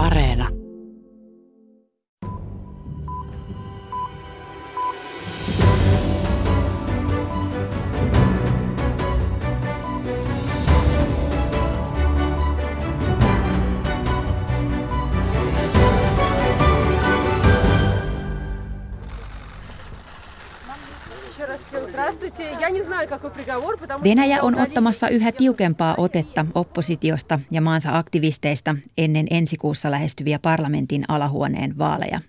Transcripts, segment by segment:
Areena. Venäjä on ottamassa yhä tiukempaa otetta oppositiosta ja maansa aktivisteista ennen ensi kuussa lähestyviä parlamentin alahuoneen vaaleja.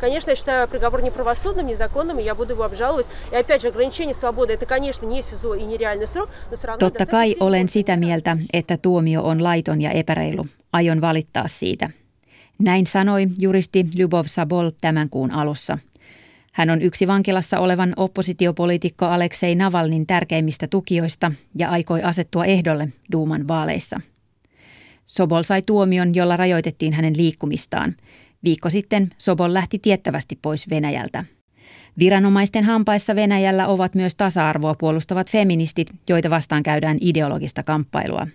Конечно, я считаю приговор неправосудным, незаконным, я буду его обжаловать. И опять же, ограничение свободы – это, конечно, не СИЗО и нереальный срок, но все равно... Totta kai olen sitä mieltä, että tuomio on laiton ja epäreilu. Aion valittaa siitä. Näin sanoi juristi Lyubov Sabol tämän kuun alussa – hän on yksi vankilassa olevan oppositiopoliitikko Aleksei Navalnin tärkeimmistä tukijoista ja aikoi asettua ehdolle Duuman vaaleissa. Sobol sai tuomion, jolla rajoitettiin hänen liikkumistaan. Viikko sitten Sobol lähti tiettävästi pois Venäjältä. Viranomaisten hampaissa Venäjällä ovat myös tasa-arvoa puolustavat feministit, joita vastaan käydään ideologista kamppailua.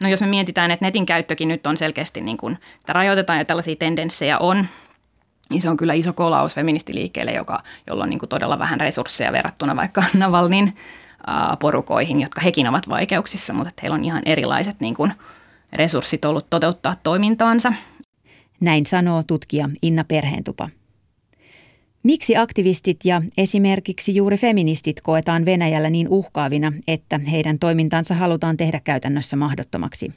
No jos me mietitään, että netin käyttökin nyt on selkeästi niin kuin, että rajoitetaan ja tällaisia tendenssejä on, niin se on kyllä iso kolaus feministiliikkeelle, joka, jolla on niin kuin todella vähän resursseja verrattuna vaikka Navalnin porukoihin, jotka hekin ovat vaikeuksissa, mutta heillä on ihan erilaiset niin kuin resurssit ollut toteuttaa toimintaansa. Näin sanoo tutkija Inna Perheentupa. Miksi aktivistit ja esimerkiksi juuri feministit koetaan Venäjällä niin uhkaavina, että heidän toimintansa halutaan tehdä käytännössä mahdottomaksi?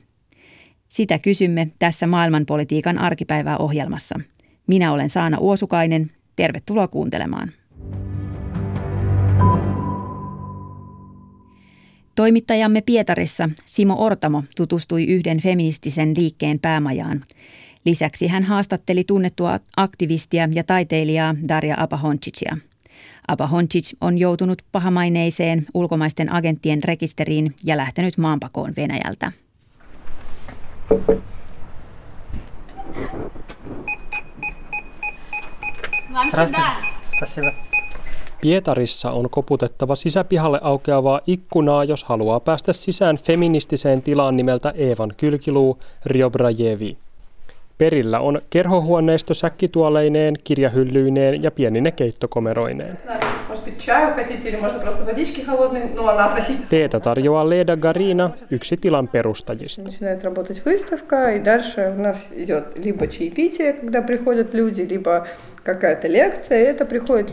Sitä kysymme tässä maailmanpolitiikan arkipäivää ohjelmassa – minä olen Saana Uosukainen. Tervetuloa kuuntelemaan. Toimittajamme Pietarissa Simo Ortamo tutustui yhden feministisen liikkeen päämajaan. Lisäksi hän haastatteli tunnettua aktivistia ja taiteilijaa Daria Apahoncicia. Apahoncic on joutunut pahamaineiseen ulkomaisten agenttien rekisteriin ja lähtenyt maanpakoon Venäjältä. Pietarissa on koputettava sisäpihalle aukeavaa ikkunaa, jos haluaa päästä sisään feministiseen tilaan nimeltä Eevan kylkiluu Riobrajevi. Perillä on kerhohuoneisto säkkituoleineen, kirjahyllyineen ja pienine keittokomeroineen. Teetä tarjoaa Leda Garina, yksi tilan perustajista.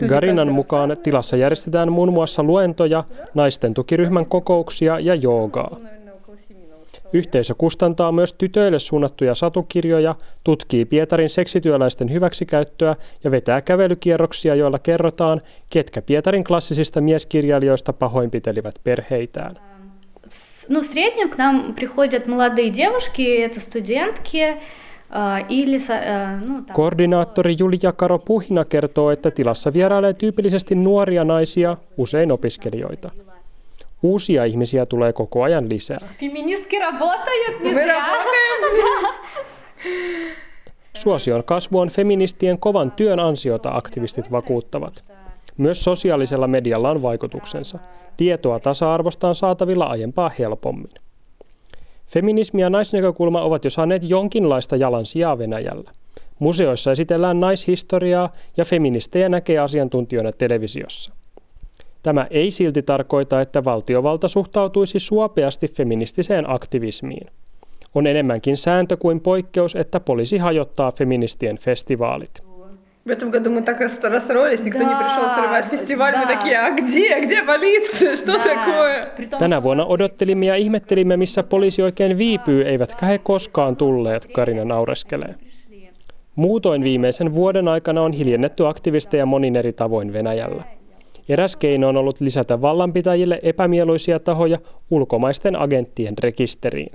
Garinan mukaan tilassa järjestetään muun muassa luentoja, naisten tukiryhmän kokouksia ja joogaa. Yhteisö kustantaa myös tytöille suunnattuja satukirjoja, tutkii Pietarin seksityöläisten hyväksikäyttöä ja vetää kävelykierroksia, joilla kerrotaan, ketkä Pietarin klassisista mieskirjailijoista pahoinpitelivät perheitään. Ну, в среднем к нам приходят молодые девушки, это студентки, Koordinaattori Julia Karo Puhina kertoo, että tilassa vierailee tyypillisesti nuoria naisia, usein opiskelijoita. Uusia ihmisiä tulee koko ajan lisää. Suosion kasvu on feministien kovan työn ansiota, aktivistit vakuuttavat. Myös sosiaalisella medialla on vaikutuksensa. Tietoa tasa-arvosta on saatavilla aiempaa helpommin. Feminismi ja naisnäkökulma ovat jo saaneet jonkinlaista jalansijaa Venäjällä. Museoissa esitellään naishistoriaa ja feministejä näkee asiantuntijoina televisiossa. Tämä ei silti tarkoita, että valtiovalta suhtautuisi suopeasti feministiseen aktivismiin. On enemmänkin sääntö kuin poikkeus, että poliisi hajottaa feministien festivaalit. В этом году мы так расстроились, никто да, не пришел срывать фестиваль. Да. Мы такие, а где, где полиция, что да. такое? Tänä vuonna odottelimme ja ihmettelimme, missä poliisi oikein viipyy, eivätkä he koskaan tulleet, Karina naureskelee. Muutoin viimeisen vuoden aikana on hiljennetty aktivisteja monin eri tavoin Venäjällä. Eräs keino on ollut lisätä vallanpitäjille epämieluisia tahoja ulkomaisten agenttien rekisteriin.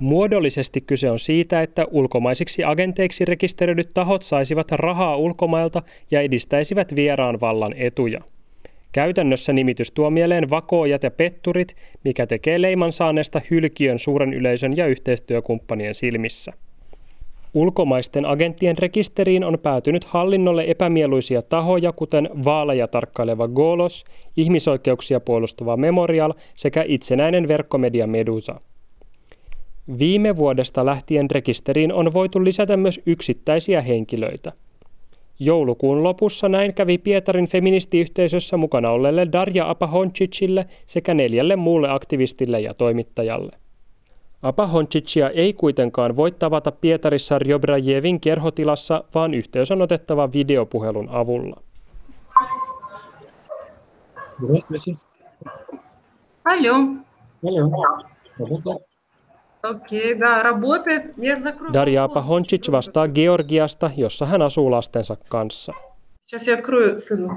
Muodollisesti kyse on siitä, että ulkomaisiksi agenteiksi rekisteröidyt tahot saisivat rahaa ulkomailta ja edistäisivät vieraan vallan etuja. Käytännössä nimitys tuo mieleen vakoojat ja petturit, mikä tekee leiman saaneesta hylkiön suuren yleisön ja yhteistyökumppanien silmissä. Ulkomaisten agenttien rekisteriin on päätynyt hallinnolle epämieluisia tahoja, kuten vaaleja tarkkaileva Golos, ihmisoikeuksia puolustava Memorial sekä itsenäinen verkkomedia Medusa. Viime vuodesta lähtien rekisteriin on voitu lisätä myös yksittäisiä henkilöitä. Joulukuun lopussa näin kävi Pietarin feministiyhteisössä mukana olleelle Darja Apahoncicille sekä neljälle muulle aktivistille ja toimittajalle. Apahoncicia ei kuitenkaan voi tavata Pietarissa Rjobrajevin kerhotilassa, vaan yhteys on otettava videopuhelun avulla. Здравствуйте. Алло. Алло. Работает? Окей, да, работает. Я закрою. Darja Apahoncic vastaa Georgiasta, jossa hän asuu lastensa kanssa. Сейчас я открою сыну.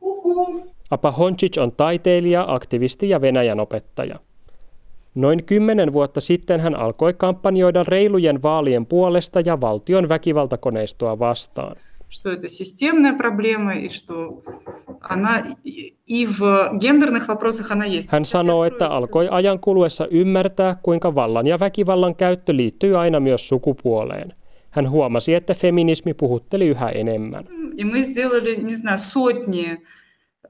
Ку-ку. Apahoncic on taiteilija, aktivisti ja Venäjän opettaja. Noin kymmenen vuotta sitten hän alkoi kampanjoida reilujen vaalien puolesta ja valtion väkivaltakoneistoa vastaan. Что это системная проблема и что она и- и в гендерных вопросах она есть. Hän Сейчас я sanoo, открою että сыну. alkoi ajan kuluessa ymmärtää, kuinka vallan ja väkivallan käyttö liittyy aina myös sukupuoleen. Hän huomasi, että feminismi puhutteli yhä enemmän. И мы сделали, не знаю, сотни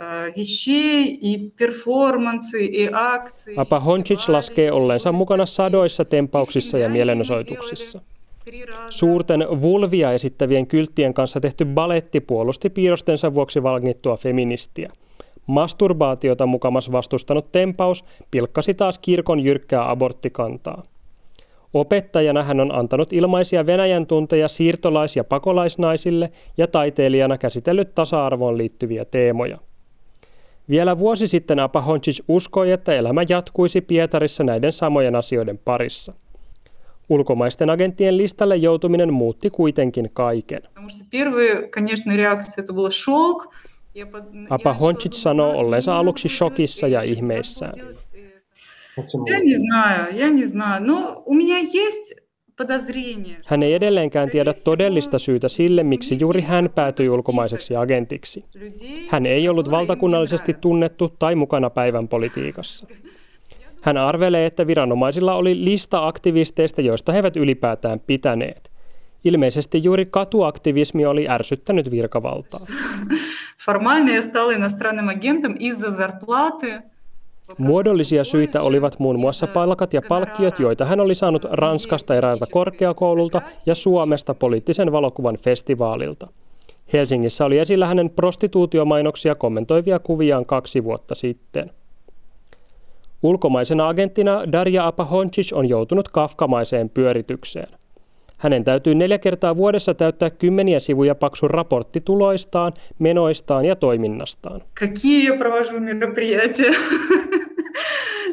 э, вещей и перформансы, и акции. и Apahoncic фестивали, laskee и olleensa mukana выставки. sadoissa tempauksissa ja И в Финляндии мы mielenosoituksissa. Suurten vulvia esittävien kylttien kanssa tehty baletti puolusti piirrostensa vuoksi valkittua feministiä. Masturbaatiota mukamas vastustanut tempaus pilkkasi taas kirkon jyrkkää aborttikantaa. Opettajana hän on antanut ilmaisia Venäjän tunteja siirtolais- ja pakolaisnaisille ja taiteilijana käsitellyt tasa-arvoon liittyviä teemoja. Vielä vuosi sitten Apahoncic uskoi, että elämä jatkuisi Pietarissa näiden samojen asioiden parissa – Ulkomaisten agenttien listalle joutuminen muutti kuitenkin kaiken. Apa Honchit sanoo olleensa aluksi shokissa ja ihmeissään. Hän ei edelleenkään tiedä todellista syytä sille, miksi juuri hän päätyi ulkomaiseksi agentiksi. Hän ei ollut valtakunnallisesti tunnettu tai mukana päivän politiikassa. Hän arvelee, että viranomaisilla oli lista aktivisteista, joista he eivät ylipäätään pitäneet. Ilmeisesti juuri katuaktivismi oli ärsyttänyt virkavaltaa. Muodollisia syitä olivat muun muassa palkat ja palkkiot, joita hän oli saanut Ranskasta eräältä korkeakoululta ja Suomesta poliittisen valokuvan festivaalilta. Helsingissä oli esillä hänen prostituutiomainoksia kommentoivia kuviaan kaksi vuotta sitten. Ulkomaisena agenttina Darja Apahoncic on joutunut kafkamaiseen pyöritykseen. Hänen täytyy neljä kertaa vuodessa täyttää kymmeniä sivuja paksu raportti tuloistaan, menoistaan ja toiminnastaan. Какие я провожу мероприятия?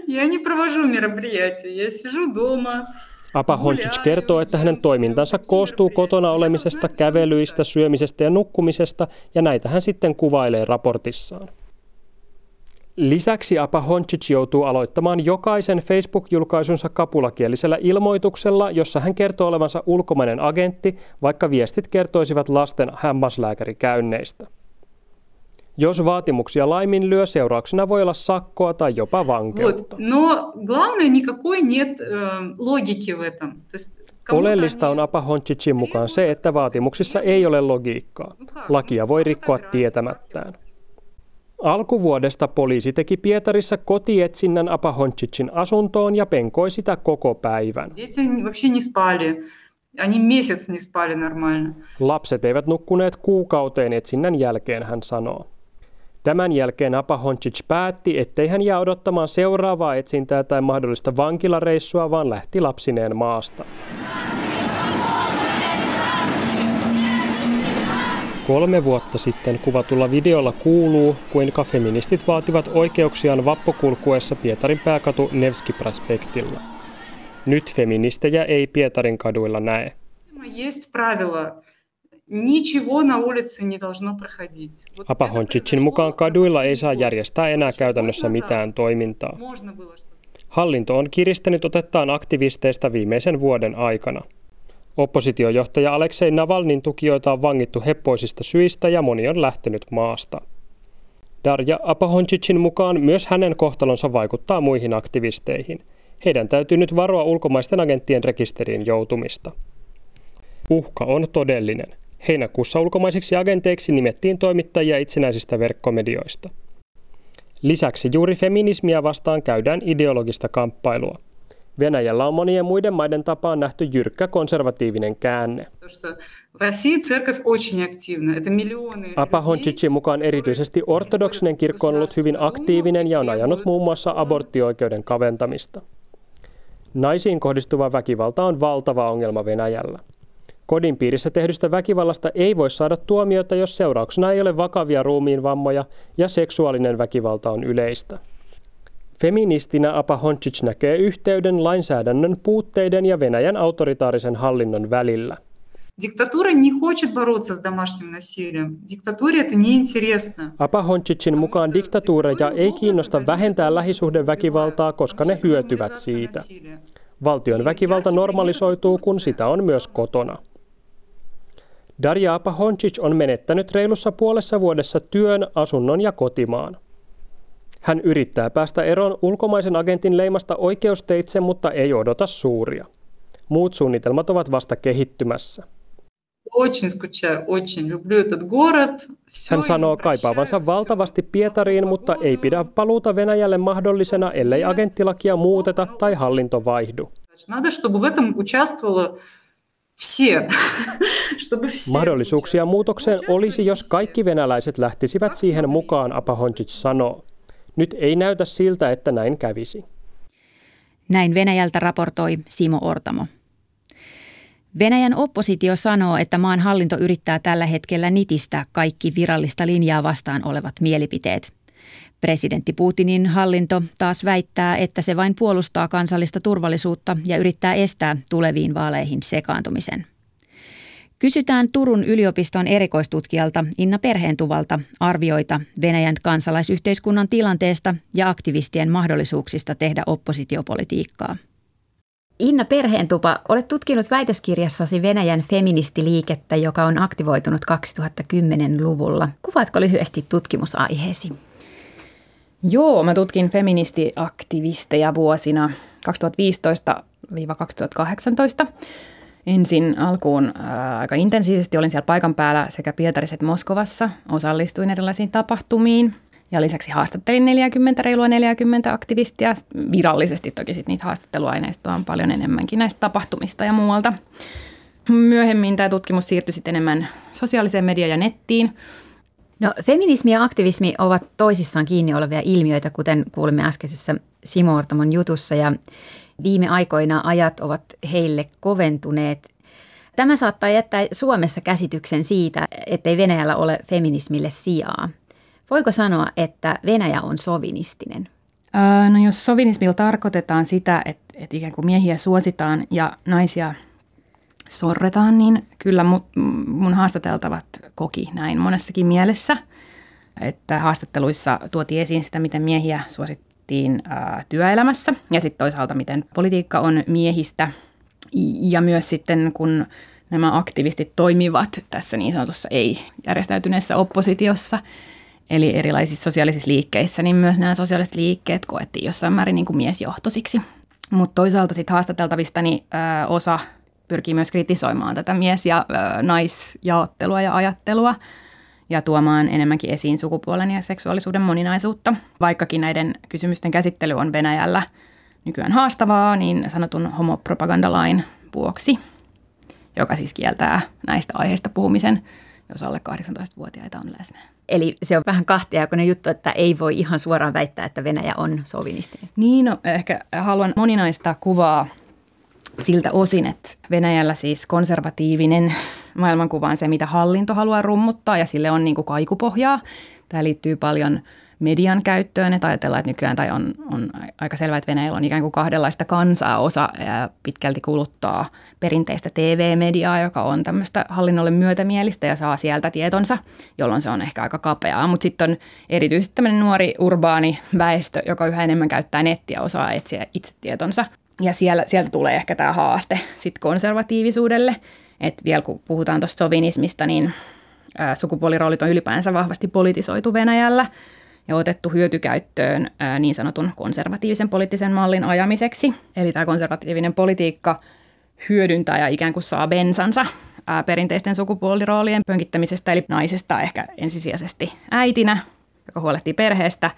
Я не провожу мероприятия, я сижу дома. Apahoncic kertoo, että hänen toimintansa koostuu kotona olemisesta, kävelyistä, syömisestä ja nukkumisesta, ja näitä hän sitten kuvailee raportissaan. Lisäksi Apahoncic joutuu aloittamaan jokaisen Facebook-julkaisunsa kapulakielisellä ilmoituksella, jossa hän kertoo olevansa ulkomainen agentti, vaikka viestit kertoisivat lasten hammaslääkärikäynneistä. Jos vaatimuksia laiminlyö, seurauksena voi olla sakkoa tai jopa vankeutta. Вот. Но главное, никакой нет э, логики в этом. То есть кому-то Oleellista on они- Apahoncicin mukaan se, että vaatimuksissa ei ole logiikkaa. Lakia voi rikkoa tietämättään. Alkuvuodesta poliisi teki Pietarissa kotietsinnän Apahoncicin asuntoon ja penkoi sitä koko päivän. Lapset eivät nukkuneet kuukauteen etsinnän jälkeen, hän sanoo. Tämän jälkeen Apahoncic päätti, ettei hän jää odottamaan seuraavaa etsintää tai mahdollista vankilareissua, vaan lähti lapsineen maasta. kolme vuotta sitten kuvatulla videolla kuuluu, kuin kafeministit vaativat oikeuksiaan vappokulkuessa Pietarin pääkatu Nevski-prospektilla. Nyt feministejä ei Pietarin kaduilla näe. Apahonchichin mukaan kaduilla ei saa järjestää enää käytännössä mitään toimintaa. Hallinto on kiristänyt otettaan aktivisteista viimeisen vuoden aikana. Oppositiojohtaja Aleksei Navalnin tukijoita on vangittu heppoisista syistä ja moni on lähtenyt maasta. Darja Apahoncicin mukaan myös hänen kohtalonsa vaikuttaa muihin aktivisteihin. Heidän täytyy nyt varoa ulkomaisten agenttien rekisteriin joutumista. Uhka on todellinen. Heinäkuussa ulkomaisiksi agenteiksi nimettiin toimittajia itsenäisistä verkkomedioista. Lisäksi juuri feminismiä vastaan käydään ideologista kamppailua. Venäjällä on monien muiden maiden tapaan nähty jyrkkä konservatiivinen käänne. Apahoncicin mukaan erityisesti ortodoksinen kirkko on ollut hyvin aktiivinen ja on ajanut muun muassa aborttioikeuden kaventamista. Naisiin kohdistuva väkivalta on valtava ongelma Venäjällä. Kodin piirissä tehdystä väkivallasta ei voi saada tuomiota, jos seurauksena ei ole vakavia ruumiinvammoja ja seksuaalinen väkivalta on yleistä. Feministinä Apa Honcic näkee yhteyden lainsäädännön puutteiden ja Venäjän autoritaarisen hallinnon välillä. Диктатура не хочет бороться с домашним насилием. Диктатуре это неинтересно. Apa Honcicin mukaan diktatuureja ei kiinnosta vähentää lähisuhdeväkivaltaa, koska ne hyötyvät siitä. Valtion väkivalta normalisoituu, kun sitä on myös kotona. Darja Apa Honcic on menettänyt reilussa puolessa vuodessa työn, asunnon ja kotimaan. Hän yrittää päästä eroon ulkomaisen agentin leimasta oikeusteitse, mutta ei odota suuria. Muut suunnitelmat ovat vasta kehittymässä. Hän sanoo kaipaavansa valtavasti Pietariin, mutta ei pidä paluuta Venäjälle mahdollisena, ellei agenttilakia muuteta tai hallinto vaihdu. Mahdollisuuksia muutokseen olisi, jos kaikki venäläiset lähtisivät siihen mukaan, Apahoncic sanoo. Nyt ei näytä siltä, että näin kävisi. Näin Venäjältä raportoi Simo Ortamo. Venäjän oppositio sanoo, että maan hallinto yrittää tällä hetkellä nitistää kaikki virallista linjaa vastaan olevat mielipiteet. Presidentti Putinin hallinto taas väittää, että se vain puolustaa kansallista turvallisuutta ja yrittää estää tuleviin vaaleihin sekaantumisen. Kysytään Turun yliopiston erikoistutkijalta Inna Perheentuvalta arvioita Venäjän kansalaisyhteiskunnan tilanteesta ja aktivistien mahdollisuuksista tehdä oppositiopolitiikkaa. Inna Perheentupa, olet tutkinut väitöskirjassasi Venäjän feministiliikettä, joka on aktivoitunut 2010-luvulla. Kuvaatko lyhyesti tutkimusaiheesi? Joo, mä tutkin feministiaktivisteja vuosina 2015-2018. Ensin alkuun ää, aika intensiivisesti olin siellä paikan päällä sekä Pietarissa että Moskovassa. Osallistuin erilaisiin tapahtumiin ja lisäksi haastattelin 40, reilua 40 aktivistia. Virallisesti toki sit niitä haastatteluaineistoa on paljon enemmänkin näistä tapahtumista ja muualta. Myöhemmin tämä tutkimus siirtyi sitten enemmän sosiaaliseen mediaan ja nettiin. No, feminismi ja aktivismi ovat toisissaan kiinni olevia ilmiöitä, kuten kuulimme äskeisessä Simo Ortamon jutussa. Ja viime aikoina ajat ovat heille koventuneet. Tämä saattaa jättää Suomessa käsityksen siitä, ettei Venäjällä ole feminismille sijaa. Voiko sanoa, että Venäjä on sovinistinen? Öö, no jos sovinismilla tarkoitetaan sitä, että, että ikään kuin miehiä suositaan ja naisia sorretaan, niin kyllä mun, haastateltavat koki näin monessakin mielessä. Että haastatteluissa tuotiin esiin sitä, miten miehiä suosittiin ää, työelämässä ja sitten toisaalta miten politiikka on miehistä. Ja myös sitten kun nämä aktivistit toimivat tässä niin sanotussa ei-järjestäytyneessä oppositiossa – eli erilaisissa sosiaalisissa liikkeissä, niin myös nämä sosiaaliset liikkeet koettiin jossain määrin niin kuin miesjohtoisiksi. Mutta toisaalta sitten haastateltavista niin, ö, osa pyrkii myös kritisoimaan tätä mies- ja ö, naisjaottelua ja ajattelua ja tuomaan enemmänkin esiin sukupuolen ja seksuaalisuuden moninaisuutta. Vaikkakin näiden kysymysten käsittely on Venäjällä nykyään haastavaa, niin sanotun homopropagandalain vuoksi, joka siis kieltää näistä aiheista puhumisen, jos alle 18-vuotiaita on läsnä. Eli se on vähän kahtiajakoinen juttu, että ei voi ihan suoraan väittää, että Venäjä on sovinistinen. Niin, no ehkä haluan moninaista kuvaa siltä osin, että Venäjällä siis konservatiivinen maailmankuva on se, mitä hallinto haluaa rummuttaa ja sille on niin kuin kaikupohjaa. Tämä liittyy paljon median käyttöön, että ajatellaan, että nykyään tai on, on aika selvää, että Venäjällä on ikään kuin kahdenlaista kansaa. Osa pitkälti kuluttaa perinteistä TV-mediaa, joka on tämmöistä hallinnolle myötämielistä ja saa sieltä tietonsa, jolloin se on ehkä aika kapeaa. Mutta sitten on erityisesti tämmöinen nuori urbaani väestö, joka yhä enemmän käyttää nettiä, osaa etsiä itse tietonsa. Ja siellä, sieltä tulee ehkä tämä haaste sitten konservatiivisuudelle. Että vielä kun puhutaan tuosta sovinismista, niin sukupuoliroolit on ylipäänsä vahvasti politisoitu Venäjällä – ja otettu hyötykäyttöön niin sanotun konservatiivisen poliittisen mallin ajamiseksi. Eli tämä konservatiivinen politiikka hyödyntää ja ikään kuin saa bensansa perinteisten sukupuoliroolien pönkittämisestä, eli naisesta ehkä ensisijaisesti äitinä, joka huolehtii perheestä,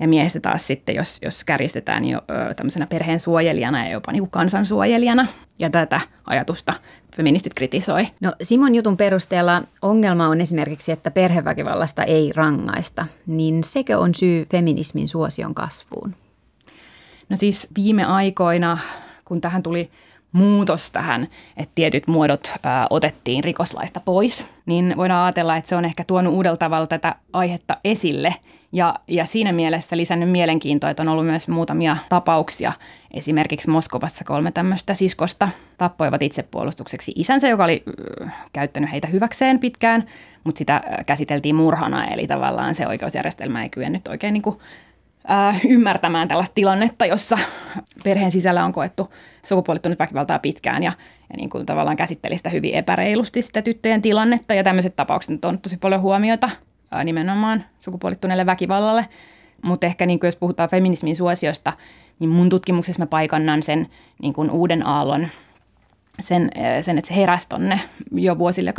Ja miehestä taas sitten, jos, jos kärjistetään jo ö, tämmöisenä perheen suojelijana ja jopa niin kuin kansansuojelijana. Ja tätä ajatusta feministit kritisoi. No Simon jutun perusteella ongelma on esimerkiksi, että perheväkivallasta ei rangaista. Niin sekö on syy feminismin suosion kasvuun? No siis viime aikoina, kun tähän tuli muutos tähän, että tietyt muodot ää, otettiin rikoslaista pois, niin voidaan ajatella, että se on ehkä tuonut uudella tavalla tätä aihetta esille ja, ja siinä mielessä lisännyt mielenkiintoa, että on ollut myös muutamia tapauksia. Esimerkiksi Moskovassa kolme tämmöistä siskosta tappoivat itsepuolustukseksi isänsä, joka oli käyttänyt heitä hyväkseen pitkään, mutta sitä käsiteltiin murhana, eli tavallaan se oikeusjärjestelmä ei kyennyt oikein niin kuin ymmärtämään tällaista tilannetta, jossa perheen sisällä on koettu sukupuolittunut väkivaltaa pitkään ja, ja niin kuin tavallaan käsitteli sitä hyvin epäreilusti sitä tyttöjen tilannetta. Ja tämmöiset tapaukset on tosi paljon huomiota äh, nimenomaan sukupuolittuneelle väkivallalle. Mutta ehkä niin kuin jos puhutaan feminismin suosiosta, niin mun tutkimuksessa mä paikannan sen niin kuin uuden aallon sen, sen, että se heräsi tonne jo vuosille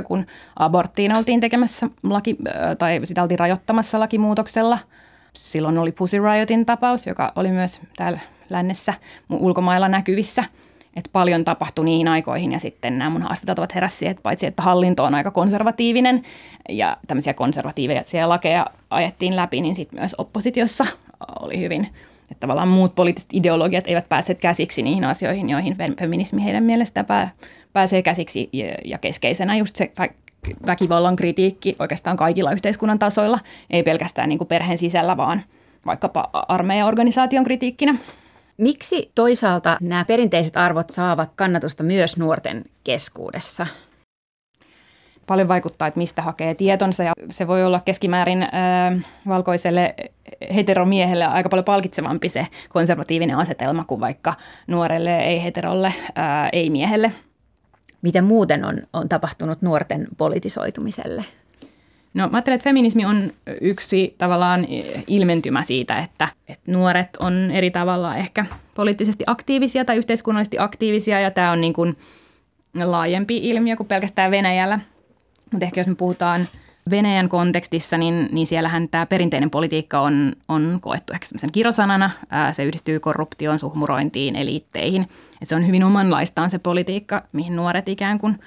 2012-2013, kun aborttiin oltiin tekemässä laki, tai sitä oltiin rajoittamassa lakimuutoksella – Silloin oli Pussy Riotin tapaus, joka oli myös täällä lännessä ulkomailla näkyvissä. Että paljon tapahtui niihin aikoihin ja sitten nämä mun haastateltavat heräsi että paitsi että hallinto on aika konservatiivinen ja tämmöisiä konservatiivisia lakeja ajettiin läpi, niin sitten myös oppositiossa oli hyvin että tavallaan muut poliittiset ideologiat eivät päässeet käsiksi niihin asioihin, joihin feminismi heidän mielestä pääsee käsiksi. Ja keskeisenä just se väkivallan kritiikki oikeastaan kaikilla yhteiskunnan tasoilla, ei pelkästään niin kuin perheen sisällä, vaan vaikkapa armeijaorganisaation kritiikkinä. Miksi toisaalta nämä perinteiset arvot saavat kannatusta myös nuorten keskuudessa? Paljon vaikuttaa, että mistä hakee tietonsa ja se voi olla keskimäärin äh, valkoiselle heteromiehelle aika paljon palkitsevampi se konservatiivinen asetelma kuin vaikka nuorelle ei-heterolle, ei-miehelle – mitä muuten on, on tapahtunut nuorten politisoitumiselle? No mä ajattelen, että feminismi on yksi tavallaan ilmentymä siitä, että, että nuoret on eri tavalla ehkä poliittisesti aktiivisia tai yhteiskunnallisesti aktiivisia ja tämä on niin kuin laajempi ilmiö kuin pelkästään Venäjällä. Mutta ehkä jos me puhutaan – Venäjän kontekstissa, niin, niin siellähän tämä perinteinen politiikka on, on koettu ehkä semmoisen kirosanana. Ää, se yhdistyy korruptioon, suhmurointiin, eliitteihin. Et se on hyvin omanlaistaan se politiikka, mihin nuoret ikään kuin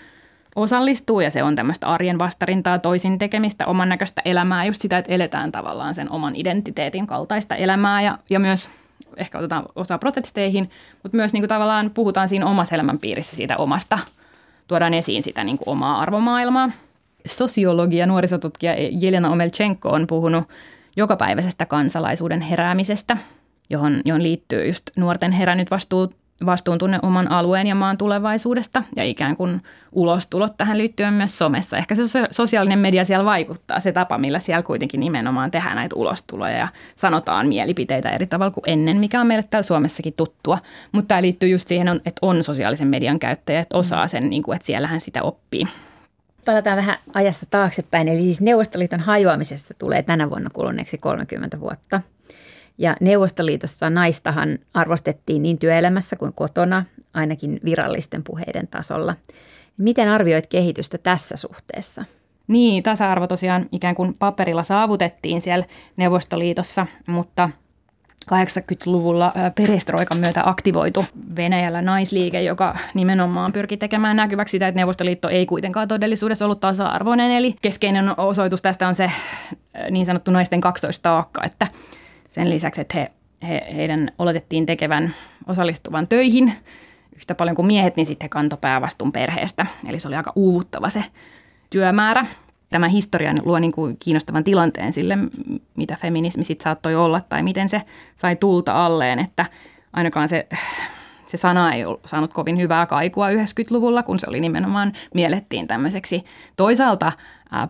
osallistuu. Ja se on tämmöistä arjen vastarintaa, toisin tekemistä, oman näköistä elämää, just sitä, että eletään tavallaan sen oman identiteetin kaltaista elämää. Ja, ja myös ehkä otetaan osaa protesteihin, mutta myös niin kuin tavallaan puhutaan siinä omassa elämänpiirissä siitä omasta, tuodaan esiin sitä niin kuin omaa arvomaailmaa – sosiologi ja nuorisotutkija Jelena Omelchenko on puhunut jokapäiväisestä kansalaisuuden heräämisestä, johon, johon liittyy just nuorten herännyt vastuu, vastuuntunne oman alueen ja maan tulevaisuudesta ja ikään kuin ulostulot tähän liittyen myös somessa. Ehkä se sosiaalinen media siellä vaikuttaa, se tapa, millä siellä kuitenkin nimenomaan tehdään näitä ulostuloja ja sanotaan mielipiteitä eri tavalla kuin ennen, mikä on meille täällä Suomessakin tuttua. Mutta tämä liittyy just siihen, että on sosiaalisen median käyttäjä, että osaa sen, niin että siellähän sitä oppii palataan vähän ajassa taaksepäin. Eli siis Neuvostoliiton hajoamisesta tulee tänä vuonna kuluneeksi 30 vuotta. Ja Neuvostoliitossa naistahan arvostettiin niin työelämässä kuin kotona, ainakin virallisten puheiden tasolla. Miten arvioit kehitystä tässä suhteessa? Niin, tasa-arvo tosiaan ikään kuin paperilla saavutettiin siellä Neuvostoliitossa, mutta – 80-luvulla perestroikan myötä aktivoitu Venäjällä naisliike, joka nimenomaan pyrki tekemään näkyväksi sitä, että Neuvostoliitto ei kuitenkaan todellisuudessa ollut tasa-arvoinen. Eli keskeinen osoitus tästä on se niin sanottu naisten 12 taakka, että sen lisäksi, että he, he, heidän oletettiin tekevän osallistuvan töihin yhtä paljon kuin miehet, niin sitten he kantoi päävastuun perheestä. Eli se oli aika uuvuttava se työmäärä tämä historia luo niin kuin kiinnostavan tilanteen sille, mitä feminismi sitten saattoi olla tai miten se sai tulta alleen, että ainakaan se, se sana ei ollut saanut kovin hyvää kaikua 90-luvulla, kun se oli nimenomaan miellettiin tämmöiseksi toisaalta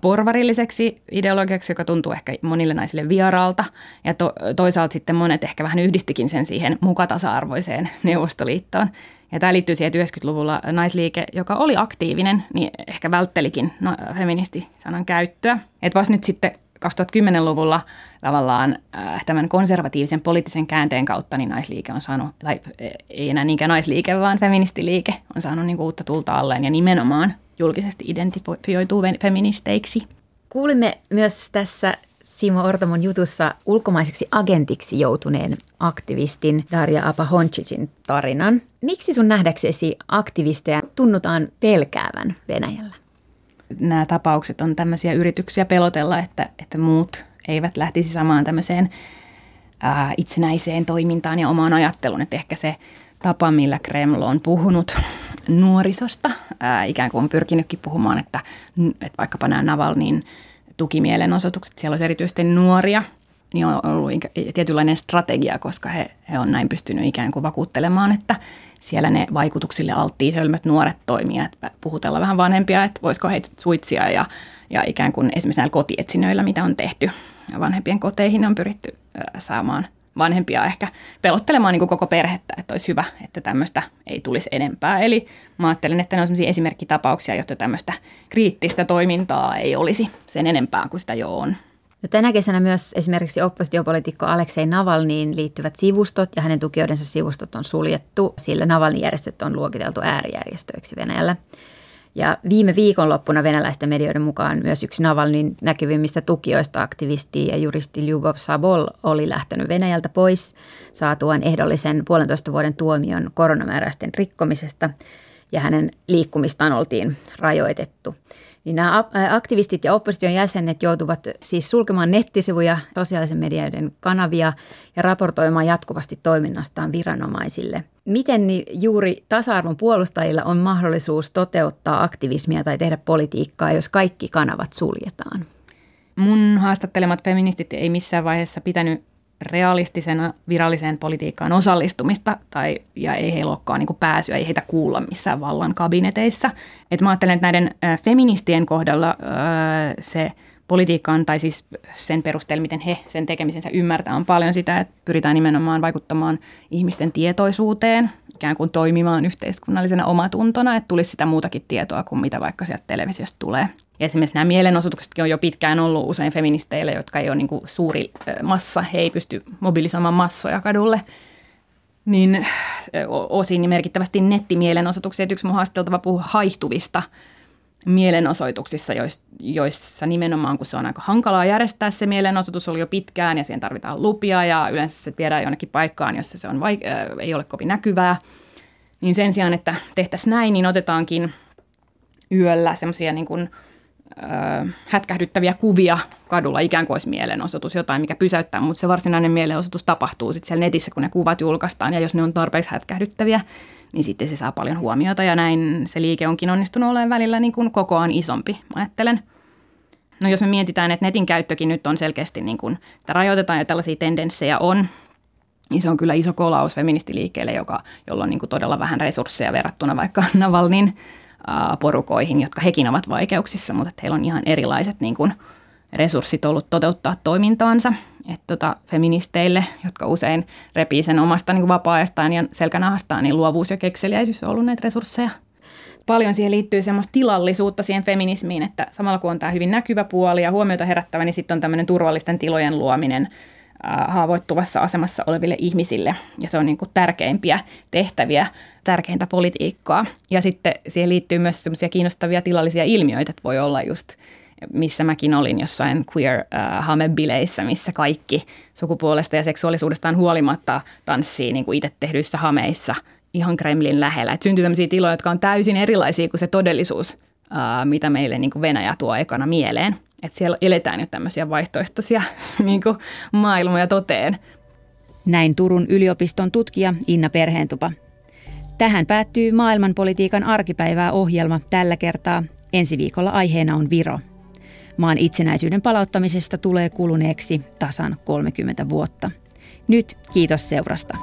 porvarilliseksi ideologiaksi, joka tuntuu ehkä monille naisille vieraalta, ja to, toisaalta sitten monet ehkä vähän yhdistikin sen siihen mukatasa-arvoiseen Neuvostoliittoon. Ja tämä liittyy siihen, että 90-luvulla naisliike, joka oli aktiivinen, niin ehkä välttelikin no, feministi-sanan käyttöä. Että vasta nyt sitten 2010-luvulla tavallaan äh, tämän konservatiivisen poliittisen käänteen kautta niin naisliike on saanut, tai ei enää niinkään naisliike, vaan feministiliike on saanut niin uutta tulta alleen ja nimenomaan julkisesti identifioituu feministeiksi. Kuulimme myös tässä Simo Ortamon jutussa ulkomaiseksi agentiksi joutuneen aktivistin Darja Apahoncicin tarinan. Miksi sun nähdäksesi aktivisteja tunnutaan pelkäävän Venäjällä? Nämä tapaukset on tämmöisiä yrityksiä pelotella, että, että muut eivät lähtisi samaan tämmöiseen ää, itsenäiseen toimintaan ja omaan ajatteluun. Että ehkä se tapa, millä Kreml on puhunut nuorisosta, ää, ikään kuin on pyrkinytkin puhumaan, että, että vaikkapa nämä Navalnin tukimielenosoitukset, siellä olisi erityisesti nuoria, niin on ollut tietynlainen strategia, koska he, he on näin pystynyt ikään kuin vakuuttelemaan, että siellä ne vaikutuksille alttiit hölmöt nuoret toimijat puhutella vähän vanhempia, että voisiko heitä suitsia ja, ja ikään kuin esimerkiksi näillä kotietsinöillä, mitä on tehty. Vanhempien koteihin on pyritty saamaan vanhempia ehkä pelottelemaan niin kuin koko perhettä, että olisi hyvä, että tämmöistä ei tulisi enempää. Eli mä ajattelen, että ne on sellaisia esimerkkitapauksia, jotta tämmöistä kriittistä toimintaa ei olisi sen enempää kuin sitä jo on. No tänä kesänä myös esimerkiksi oppositiopolitiikko Aleksei Navalniin liittyvät sivustot ja hänen tukijoidensa sivustot on suljettu, sillä Navalnin järjestöt on luokiteltu äärijärjestöiksi Venäjällä. Ja viime viikonloppuna venäläisten medioiden mukaan myös yksi Navalnin näkyvimmistä tukijoista aktivisti ja juristi Lyubov Sabol oli lähtenyt Venäjältä pois saatuaan ehdollisen puolentoista vuoden tuomion koronamääräisten rikkomisesta. Ja hänen liikkumistaan oltiin rajoitettu niin nämä aktivistit ja opposition jäsenet joutuvat siis sulkemaan nettisivuja, sosiaalisen medioiden kanavia ja raportoimaan jatkuvasti toiminnastaan viranomaisille. Miten juuri tasa-arvon puolustajilla on mahdollisuus toteuttaa aktivismia tai tehdä politiikkaa, jos kaikki kanavat suljetaan? Mun haastattelemat feministit ei missään vaiheessa pitänyt realistisena viralliseen politiikkaan osallistumista tai, ja ei heillä olekaan niin pääsyä, ei heitä kuulla missään vallan kabineteissa. Et mä ajattelen, että näiden feministien kohdalla se politiikkaan tai siis sen perusteella, miten he sen tekemisensä ymmärtää, on paljon sitä, että pyritään nimenomaan vaikuttamaan ihmisten tietoisuuteen, ikään kuin toimimaan yhteiskunnallisena omatuntona, että tulisi sitä muutakin tietoa kuin mitä vaikka sieltä televisiosta tulee – ja esimerkiksi nämä mielenosoituksetkin on jo pitkään ollut usein feministeille, jotka ei ole niin suuri massa, he ei pysty mobilisoimaan massoja kadulle. Niin osin niin merkittävästi nettimielenosoituksia. Yksi mun haasteltava puhuu haihtuvista mielenosoituksissa, joissa nimenomaan, kun se on aika hankalaa järjestää se mielenosoitus, oli jo pitkään ja siihen tarvitaan lupia ja yleensä se viedään jonnekin paikkaan, jossa se on vaik- ei ole kovin näkyvää. Niin sen sijaan, että tehtäisiin näin, niin otetaankin yöllä semmoisia niin kuin – hätkähdyttäviä kuvia kadulla, ikään kuin olisi mielenosoitus, jotain, mikä pysäyttää, mutta se varsinainen mielenosoitus tapahtuu sitten siellä netissä, kun ne kuvat julkaistaan, ja jos ne on tarpeeksi hätkähdyttäviä, niin sitten se saa paljon huomiota, ja näin se liike onkin onnistunut olemaan välillä niin kuin kokoaan isompi, ajattelen. No jos me mietitään, että netin käyttökin nyt on selkeästi, niin kuin, että rajoitetaan ja tällaisia tendenssejä on, niin se on kyllä iso kolaus feministiliikkeelle, joka, jolla on niin kuin todella vähän resursseja verrattuna vaikka Navalnin porukoihin, jotka hekin ovat vaikeuksissa, mutta että heillä on ihan erilaiset niin kuin, resurssit ollut toteuttaa toimintaansa. Että tota, feministeille, jotka usein repii sen omasta niin vapaa-ajastaan ja selkänahastaan, niin luovuus ja kekseliäisyys on ollut näitä resursseja. Paljon siihen liittyy semmoista tilallisuutta siihen feminismiin, että samalla kun on tämä hyvin näkyvä puoli ja huomiota herättävä, niin sitten on tämmöinen turvallisten tilojen luominen – haavoittuvassa asemassa oleville ihmisille. Ja se on niin kuin tärkeimpiä tehtäviä, tärkeintä politiikkaa. Ja sitten siihen liittyy myös semmoisia kiinnostavia tilallisia ilmiöitä, että voi olla just missä mäkin olin jossain queer-hamebileissä, missä kaikki sukupuolesta ja seksuaalisuudestaan huolimatta tanssii niin kuin itse tehdyissä hameissa ihan Kremlin lähellä. Et syntyy tämmöisiä tiloja, jotka on täysin erilaisia kuin se todellisuus, mitä meille niin kuin Venäjä tuo ekana mieleen että siellä eletään jo tämmöisiä vaihtoehtoisia niin kuin maailmoja toteen. Näin Turun yliopiston tutkija Inna Perheentupa. Tähän päättyy maailmanpolitiikan arkipäivää ohjelma tällä kertaa. Ensi viikolla aiheena on Viro. Maan itsenäisyyden palauttamisesta tulee kuluneeksi tasan 30 vuotta. Nyt kiitos seurasta.